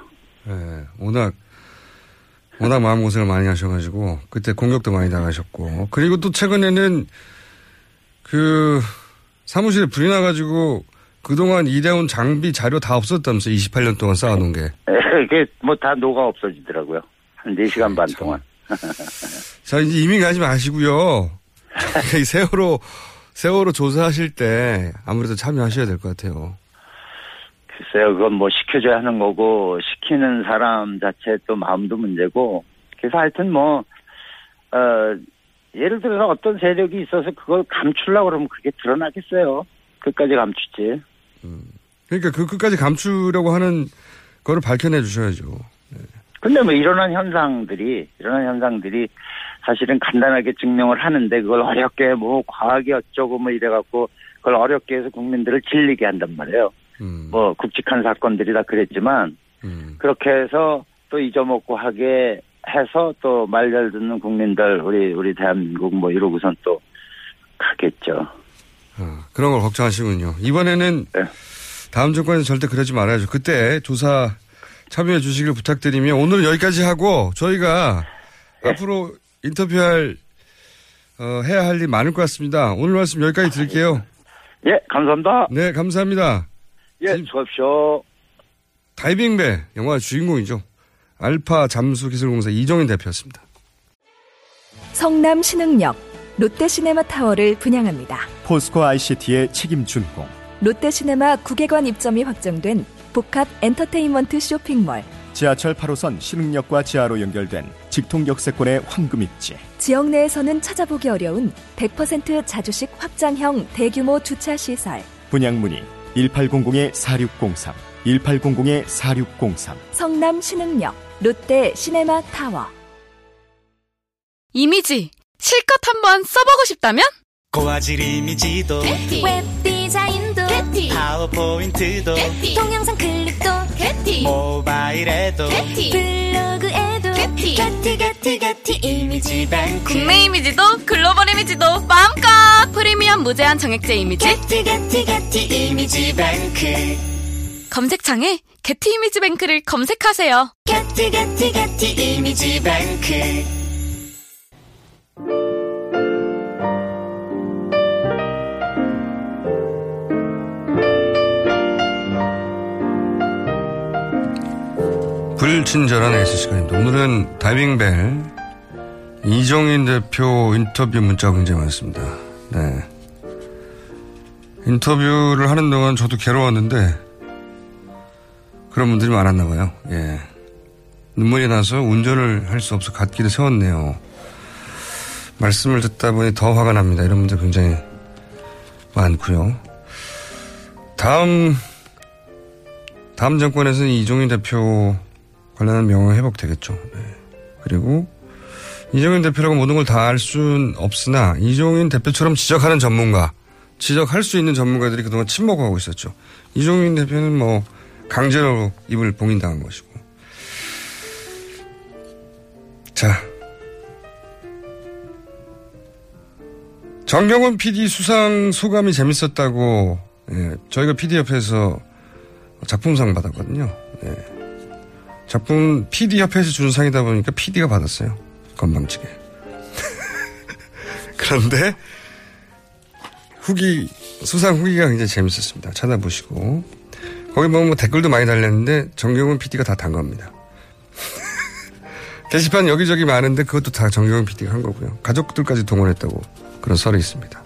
예, 워낙, 워낙 마음고생을 많이 하셔가지고, 그때 공격도 많이 당하셨고, 그리고 또 최근에는 그 사무실에 불이 나가지고 그동안 일해온 장비 자료 다 없었다면서 28년 동안 쌓아놓은 게. 이게 뭐 다 녹아 없어지더라고요. 한 4시간 반 동안. <laughs> 자, 이제 이민 가지 마시고요. 이 세월호, 세월호 조사하실 때 아무래도 참여하셔야 될 것 같아요. 글쎄요, 그건 뭐 시켜줘야 하는 거고, 시키는 사람 자체 또 마음도 문제고, 그래서 하여튼 뭐, 어, 예를 들어서 어떤 세력이 있어서 그걸 감추려고 그러면 그게 드러나겠어요. 끝까지 감추지. 그러니까 그 끝까지 감추려고 하는 거를 밝혀내 주셔야죠. 근데 뭐 일어난 현상들이, 일어난 현상들이 사실은 간단하게 증명을 하는데 그걸 어렵게 뭐 과학이 어쩌고 뭐 이래갖고 그걸 어렵게 해서 국민들을 질리게 한단 말이에요. 음, 뭐 굵직한 사건들이 다 그랬지만 음. 그렇게 해서 또 잊어먹고 하게 해서 또 말잘 듣는 국민들 우리 우리 대한민국 뭐 이러고선 또 가겠죠. 아, 그런 걸 걱정하시군요. 이번에는 네. 다음 정권에서 절대 그러지 말아야죠. 그때 조사 참여해 주시길 부탁드리며 오늘은 여기까지 하고 저희가 네. 앞으로 인터뷰할 어, 해야 할 일 많을 것 같습니다. 오늘 말씀 여기까지 드릴게요. 예, 감사합니다. 네, 감사합니다. 예, 수고하십시오. 다이빙배 영화 주인공이죠. 알파 잠수 기술공사 이정인 대표였습니다. 성남 신흥역 롯데시네마 타워를 분양합니다. 포스코 ICT의 책임 준공. 롯데시네마 국외관 입점이 확정된 복합 엔터테인먼트 쇼핑몰 지하철 8호선 신흥역과 지하로 연결된 직통 역세권의 황금 입지. 지역 내에서는 찾아보기 어려운 100% 자주식 확장형 대규모 주차 시설 분양 문의 1800-4603, 1800-4603. 성남 신흥역 롯데 시네마 타워. 이미지 실컷 한번 써보고 싶다면? 고화질 이미지도 웹 디자인도 파워포인트도 동영상 클립도 모바일에도 블로그에도 게티. 게티 게티 이미지 뱅크. 국내 이미지도 글로벌 이미지도 마음껏 프리미엄 무제한 정액제 이미지 게티 게티 게티 이미지 뱅크 검색창에 게티 이미지 뱅크를 검색하세요. 게티 게티 게티 이미지 뱅크 불친절한 에이스 시간입니다. 오늘은 다이빙벨 이정인 대표 인터뷰 문자가 굉장히 많습니다. 네. 인터뷰를 하는 동안 저도 괴로웠는데 그런 분들이 많았나 봐요. 예. 눈물이 나서 운전을 할 수 없어 갓길에 세웠네요. 말씀을 듣다 보니 더 화가 납니다. 이런 분들 굉장히 많고요. 다음 다음 정권에서는 이종인 대표 관련한 명예 회복 되겠죠. 네. 그리고 이종인 대표라고 모든 걸 다 알 수는 없으나 이종인 대표처럼 지적하는 전문가, 지적할 수 있는 전문가들이 그동안 침묵하고 있었죠. 이종인 대표는 뭐 강제로 입을 봉인당한 것이고. 자, 정경훈 PD 수상 소감이 재밌었다고 예, 저희가 PD 협회에서 작품상 받았거든요. 예. 작품 PD 협회에서 주는 상이다 보니까 PD가 받았어요. 건방지게. <laughs> 그런데 후기 수상 후기가 굉장히 재밌었습니다. 찾아보시고 거기 보면 뭐 댓글도 많이 달렸는데 정경훈 PD가 다 단 겁니다. <laughs> 게시판 여기저기 많은데 그것도 다 정경훈 PD가 한 거고요. 가족들까지 동원했다고 그런 설이 있습니다.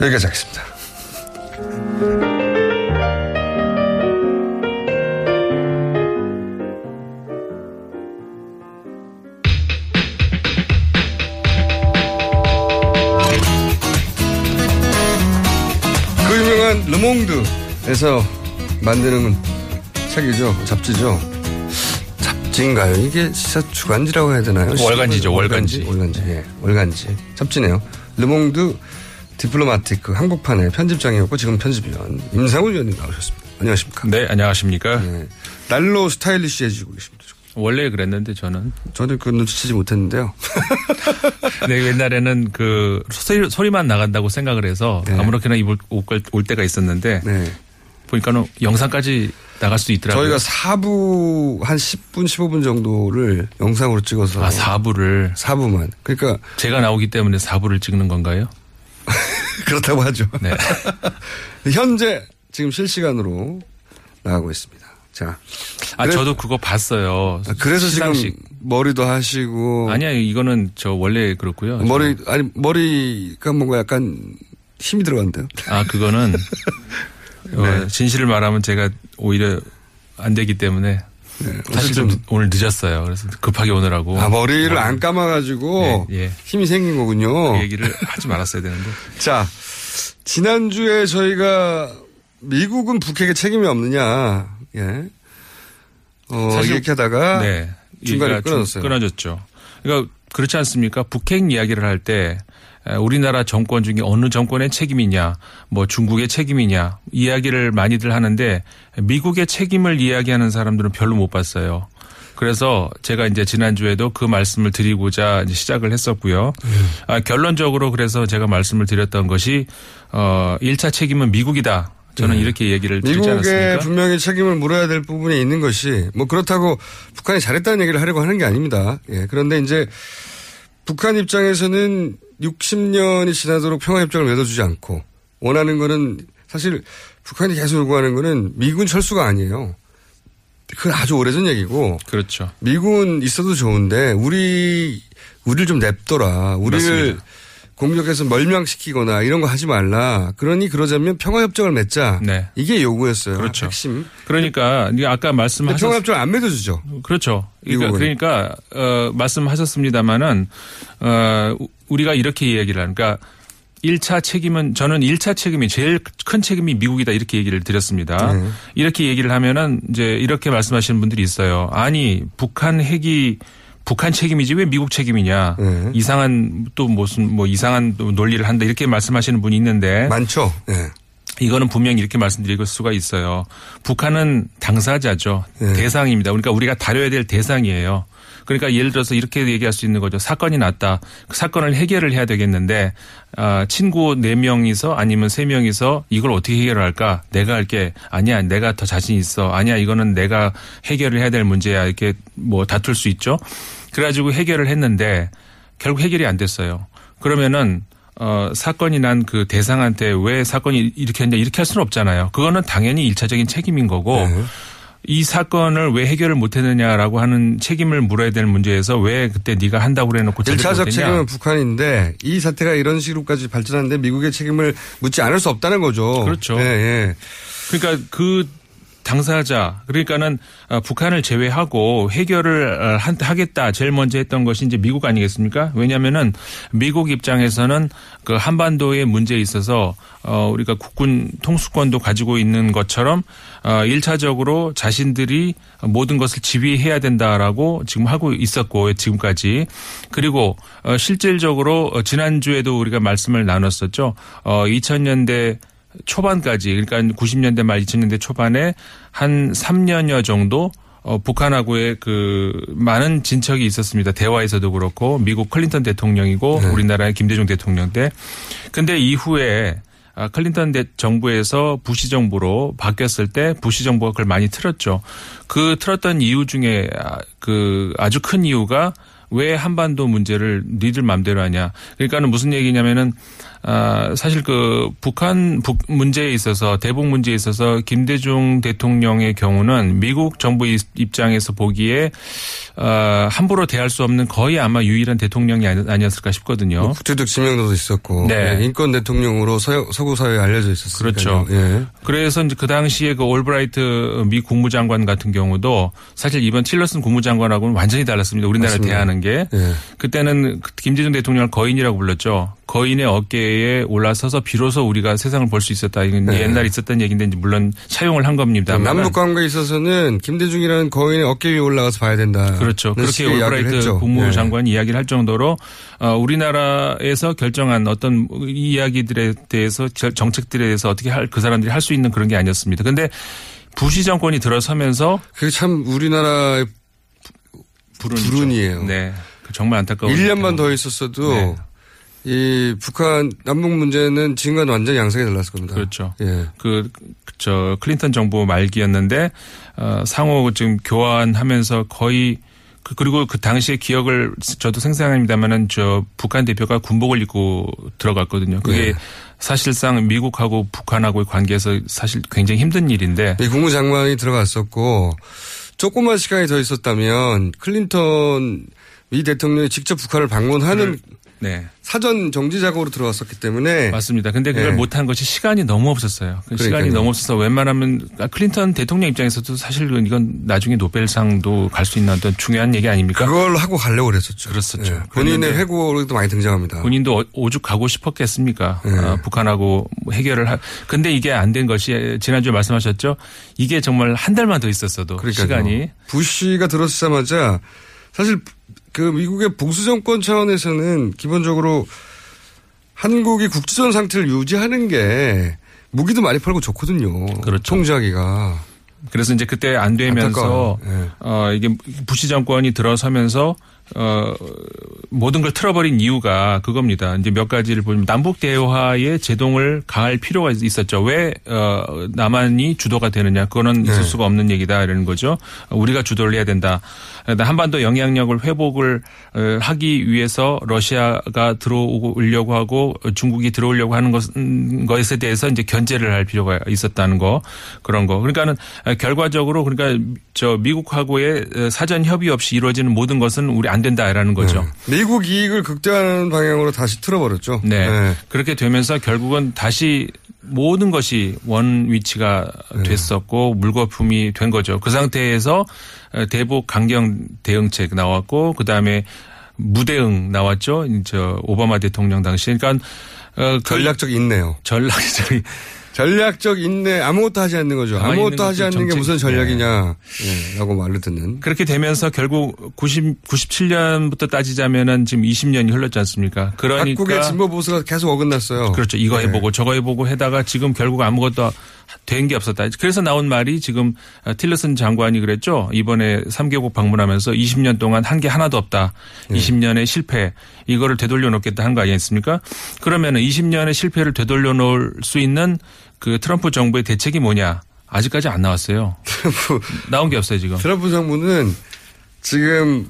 여기까지 하겠습니다. 르몽드에서 만드는 책이죠. 잡지죠. 잡지인가요? 이게 진짜 주간지라고 해야 되나요? 월간지죠, 월간지. 월간지, 예. 월간지. 잡지네요. 르몽드 디플로마티크 한국판의 편집장이었고 지금 편집위원 임상훈 위원님 나오셨습니다. 안녕하십니까? 네, 안녕하십니까? 네. 날로 스타일리시해지고 계십니다. 원래 그랬는데 저는 저는 그 눈치채지 못했는데요. <laughs> 네, 옛날에는 그 소리, 소리만 나간다고 생각을 해서 네. 아무렇게나 입고 올 때가 있었는데 보니까는 영상까지 나갈 수 있더라고요. 저희가 4부 한 10분, 15분 정도를 영상으로 찍어서. 아, 4부를. 4부만. 그러니까. 제가 나오기 때문에 4부를 찍는 건가요? <laughs> 그렇다고 하죠. 네. <laughs> 현재 지금 실시간으로 나가고 있습니다. 자. 아, 그래- 저도 그거 봤어요. 아, 그래서 시상식. 지금 머리도 하시고. 아니야, 이거는 저 원래 그렇고요. 머리, 아니, 머리가 뭔가 약간 힘이 들어간대요. 아, 그거는 <laughs> 어, 네. 진실을 말하면 제가 오히려 안 되기 때문에 사실 좀 오늘 늦었어요. 그래서 급하게 오느라고. 아, 머리를 안 감아가지고 예, 예. 힘이 생긴 거군요. 그 얘기를 하지 말았어야 되는데. <laughs> 자, 지난주에 저희가 미국은 북핵에 책임이 없느냐, 예. 어, 사실- 이렇게 하다가 네. 중간에 끊어졌어요. 끊어졌죠. 그러니까 그렇지 않습니까? 북핵 이야기를 할 때 우리나라 정권 중에 어느 정권의 책임이냐, 뭐 중국의 책임이냐 이야기를 많이들 하는데 미국의 책임을 이야기하는 사람들은 별로 못 봤어요. 그래서 제가 이제 지난주에도 그 말씀을 드리고자 이제 시작을 했었고요. 아, 결론적으로 그래서 제가 말씀을 드렸던 것이 어 1차 책임은 미국이다. 저는 네. 이렇게 얘기를 드리지 미국에 않았습니까? 분명히 책임을 물어야 될 부분이 있는 것이 뭐 그렇다고 북한이 잘했다는 얘기를 하려고 하는 게 아닙니다. 예. 그런데 이제 북한 입장에서는 60년이 지나도록 평화협정을 맺어주지 않고 원하는 거는 사실 북한이 계속 요구하는 거는 미군 철수가 아니에요. 그건 아주 오래전 얘기고. 그렇죠. 미군 있어도 좋은데 우리 우리를 좀 냅둬라. 우리를 맞습니다. 공격해서 멀명시키거나 이런 거 하지 말라. 그러니 그러자면 평화협정을 맺자. 네. 이게 요구였어요. 그렇죠. 핵심. 그러니까 아까 말씀하셨 평화협정 안 맺어주죠. 그렇죠. 그러니까. 그러니까 어, 말씀하셨습니다마는 어, 우- 우리가 이렇게 얘기를 하는 그러니까 1차 책임은 저는 1차 책임이 제일 큰 책임이 미국이다 이렇게 얘기를 드렸습니다. 네. 이렇게 얘기를 하면은 이제 이렇게 말씀하시는 분들이 있어요. 아니 북한 핵이 북한 책임이지 왜 미국 책임이냐. 네. 이상한 또 무슨 뭐 이상한 또 논리를 한다 이렇게 말씀하시는 분이 있는데 많죠. 네. 이거는 분명히 이렇게 말씀드릴 수가 있어요. 북한은 당사자죠. 네. 대상입니다. 그러니까 우리가 다뤄야 될 대상이에요. 그러니까 예를 들어서 이렇게 얘기할 수 있는 거죠. 사건이 났다. 그 사건을 해결을 해야 되겠는데 아, 친구 네명이서 아니면 세명이서 이걸 어떻게 해결을 할까? 내가 할게. 아니야. 내가 더 자신 있어. 아니야. 이거는 내가 해결을 해야 될 문제야. 이렇게 뭐 다툴 수 있죠. 그래가지고 해결을 했는데 결국 해결이 안 됐어요. 그러면은 어, 사건이 난 그 대상한테 왜 사건이 이렇게 했냐 이렇게 할 수는 없잖아요. 그거는 당연히 일차적인 책임인 거고 네. 이 사건을 왜 해결을 못 했느냐라고 하는 책임을 물어야 될 문제에서 왜 그때 네가 한다고 그래 놓고 제대로 1차적 못했냐. 책임은 북한인데 이 사태가 이런 식으로까지 발전하는데 미국의 책임을 묻지 않을 수 없다는 거죠. 그렇죠. 예, 예. 그러니까 그 당사자 그러니까는 어, 북한을 제외하고 해결을 어, 한- 하겠다 제일 먼저 했던 것이 이제 미국 아니겠습니까? 왜냐하면은 미국 입장에서는 그 한반도의 문제에 있어서 어 우리가 국군 통수권도 가지고 있는 것처럼 어 1차적으로 자신들이 모든 것을 지휘해야 된다라고 지금 하고 있었고 지금까지 그리고 어 실질적으로 어, 지난주에도 우리가 말씀을 나눴었죠. 어 2000년대 초반까지 그러니까 90년대 말 2000년대 초반에 한 3년여 정도 어, 북한하고의 그 많은 진척이 있었습니다. 대화에서도 그렇고 미국 클린턴 대통령이고 네. 우리나라의 김대중 대통령 때. 근데 이후에 아, 클린턴 대 정부에서 부시 정부로 바뀌었을 때 부시 정부가 그걸 많이 틀었죠. 그 틀었던 이유 중에 아, 그 아주 큰 이유가 왜 한반도 문제를 니들 맘대로 하냐. 그러니까는 무슨 얘기냐면은 아, 사실 그 북한 북 문제에 있어서 대북 문제에 있어서 김대중 대통령의 경우는 미국 정부 입- 입장에서 보기에 어, 함부로 대할 수 없는 거의 아마 유일한 대통령이 아니- 아니었을까 싶거든요. 국제적 지명도도 있었고 네. 예, 인권 대통령으로 서구 사회에 알려져 있었어요. 그렇죠. 예. 그래서 이제 그 당시에 그 올브라이트 미 국무장관 같은 경우도 사실 이번 틸러슨 국무장관하고는 완전히 달랐습니다. 우리나라. 대하는 게. 예. 그때는 그 김대중 대통령을 거인이라고 불렀죠. 거인의 어깨에 올라서서 비로소 우리가 세상을 볼 수 있었다. 이건 네. 옛날에 있었던 얘기인데 이제 물론 차용을 한 겁니다. 남북 관계에 있어서는 김대중이라는 거인의 어깨 위에 올라가서 봐야 된다. 그렇죠. 그렇게 올브라이트. 국무장관이 이야기를 할 정도로 어, 우리나라에서 결정한 어떤 이야기들에 대해서 저- 정책들에 대해서 어떻게 할 그 사람들이 할 수 있는 그런 게 아니었습니다. 근데 부시 정권이 들어서면서 그게 참 우리나라의 불운이죠. 불운이에요. 네. 그 정말 안타까운. 1년만 더 있었어도 네. 이 북한 남북 문제는 지금과는 완전 양상이 달랐을 겁니다. 그렇죠. 예. 그, 저, 클린턴 정부 말기였는데, 어, 상호 지금 교환하면서 거의, 그- 그리고 그 당시의 기억을 저도 생생합니다만은 저 북한 대표가 군복을 입고 들어갔거든요. 그게 네. 사실상 미국하고 북한하고의 관계에서 사실 굉장히 힘든 일인데. 이 국무장관이 들어갔었고 조금만 시간이 더 있었다면 클린턴 미 대통령이 직접 북한을 방문하는 네. 사전 정지 작업으로 들어갔었기 때문에 맞습니다. 근데 그걸 예. 못한 것이 시간이 너무 없었어요. 그 시간이 그러니까요. 너무 없어서 웬만하면 아, 클린턴 대통령 입장에서도 사실 이건 나중에 노벨상도 갈 수 있는 어떤 중요한 얘기 아닙니까? 그걸 하고 가려고 그랬었죠. 그랬었죠. 예. 본인의 회고로도 많이 등장합니다. 본인도 어- 오죽 가고 싶었겠습니까? 네. 아, 북한하고 뭐 해결을 하. 근데 이게 안 된 것이 지난주에 말씀하셨죠. 이게 정말 한 달만 더 있었어도 그러니까요. 시간이 부시가 들어서자마자 사실 그 미국의 보수 정권 차원에서는 기본적으로 한국이 국지전 상태를 유지하는 게 무기도 많이 팔고 좋거든요. 그렇죠. 통제하기가. 그래서 이제 그때 안 되면서. 예. 어 이게 부시 정권이 들어서면서 어 모든 걸 틀어버린 이유가 그겁니다. 이제 몇 가지를 보면 남북 대화에 제동을 가할 필요가 있- 있었죠. 왜 어 남한이 주도가 되느냐? 그거는 있을 네. 수가 없는 얘기다 이러는 거죠. 어, 우리가 주도를 해야 된다. 그러니까 한반도 영향력을 회복을 어, 하기 위해서 러시아가 들어오려고 하고 중국이 들어오려고 하는 것, 음, 것에 대해서 이제 견제를 할 필요가 있었다는 거 그런 거. 그러니까는 결과적으로 그러니까 저 미국하고의 어, 사전 협의 없이 이루어지는 모든 것은 우리 안 된다라는 거죠. 네. 미국 이익을 극대화하는 방향으로 다시 틀어버렸죠. 네. 네. 그렇게 되면서 결국은 다시 모든 것이 원 위치가 네. 됐었고 물거품이 된 거죠. 그 상태에서 어, 대북 강경 대응책 나왔고 그다음에 무대응 나왔죠. 저 오바마 대통령 당시. 그러니까 어, 그 전략적 인내요. 전략적인 전략적 인내 아무것도 하지 않는 거죠. 아무것도 하지 않는 게 무슨 정책. 전략이냐. 예, 라고 말을 듣는. 그렇게 되면서 결국 90, 97년부터 따지자면은 지금 20년이 흘렀지 않습니까? 그러니까 각국의 진보 보수가 계속 어긋났어요. 그렇죠. 이거 네. 해보고 저거 해보고 해다가 지금 결국 아무것도 된 게 없었다. 그래서 나온 말이 지금 틸러슨 장관이 그랬죠. 이번에 3개국 방문하면서 20년 동안 한 게 하나도 없다. 네. 20년의 실패. 이거를 되돌려 놓겠다 한 거 아니겠습니까? 그러면은 20년의 실패를 되돌려 놓을 수 있는 그 트럼프 정부의 대책이 뭐냐? 아직까지 안 나왔어요. 나온 게 없어요, 지금. 트럼프 정부는 지금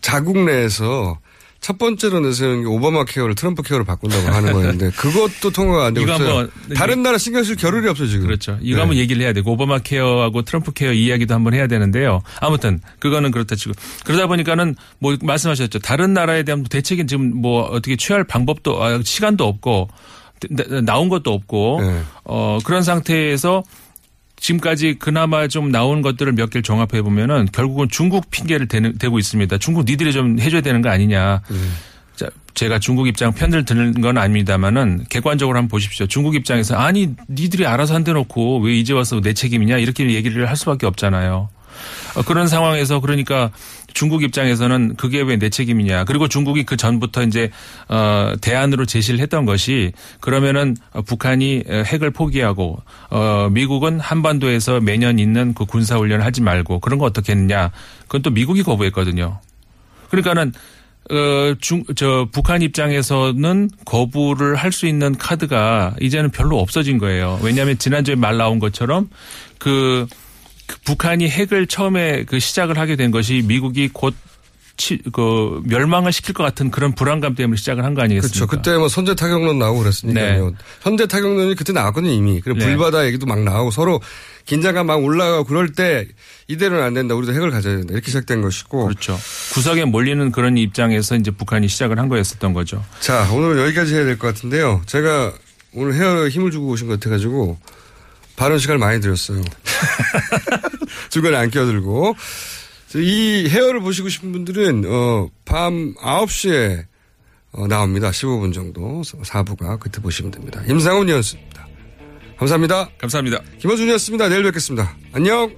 자국 내에서 첫 번째로 내세우는 게 오바마 케어를 트럼프 케어로 바꾼다고 하는 거였는데 <laughs> 그것도 통과가 안 되고 있어요. 다른 나라 신경 쓸 겨를이 없어요 지금. 그렇죠. 이거 네. 한번 얘기를 해야 되고 오바마 케어하고 트럼프 케어 이야기도 한번 해야 되는데요. 아무튼 그거는 그렇다 치고 그러다 보니까는 뭐 말씀하셨죠. 다른 나라에 대한 대책은 지금 뭐 어떻게 취할 방법도 아, 시간도 없고 나- 나온 것도 없고 네. 어 그런 상태에서 지금까지 그나마 좀 나온 것들을 몇 개를 종합해 보면은 결국은 중국 핑계를 대는, 대고 있습니다. 중국 니들이 좀 해줘야 되는 거 아니냐. 자, 제가 중국 입장 편을 드는 건 아닙니다만은 객관적으로 한번 보십시오. 중국 입장에서 아니 니들이 알아서 한대 놓고 왜 이제 와서 내 책임이냐 이렇게 얘기를 할 수밖에 없잖아요. 어, 그런 상황에서 그러니까 중국 입장에서는 그게 왜 내 책임이냐. 그리고 중국이 그 전부터 이제 어 대안으로 제시를 했던 것이 그러면은 북한이 핵을 포기하고 어 미국은 한반도에서 매년 있는 그 군사 훈련을 하지 말고 그런 거 어떻게 했느냐. 그건 또 미국이 거부했거든요. 그러니까는 어, 중, 저, 북한 입장에서는 거부를 할 수 있는 카드가 이제는 별로 없어진 거예요. 왜냐하면 지난주에 말 나온 것처럼 그, 그 북한이 핵을 처음에 그 시작을 하게 된 것이 미국이 곧 치, 그 멸망을 시킬 것 같은 그런 불안감 때문에 시작을 한 거 아니겠습니까? 그렇죠. 그때 뭐 선제 타격론 나오고 그랬으니까요. 네. 선제 타격론이 그때 나왔거든요 이미. 그리고 네. 불바다 얘기도 막 나오고 서로 긴장감 막 올라가고 그럴 때 이대로는 안 된다. 우리도 핵을 가져야 된다. 이렇게 시작된 것이고. 그렇죠. 구석에 몰리는 그런 입장에서 이제 북한이 시작을 한 거였었던 거죠. 자, 오늘은 여기까지 해야 될 것 같은데요. 제가 오늘 헤어에 힘을 주고 오신 것 같아가지고 발언 시간을 많이 드렸어요. <laughs> 중간에 안 끼어들고. 이 헤어를 보시고 싶은 분들은, 어, 밤 9시에 어, 나옵니다. 15분 정도. 4부가 그때 보시면 됩니다. 임상훈 이었습니다. 감사합니다. 감사합니다. 김호준이었습니다. 내일 뵙겠습니다. 안녕.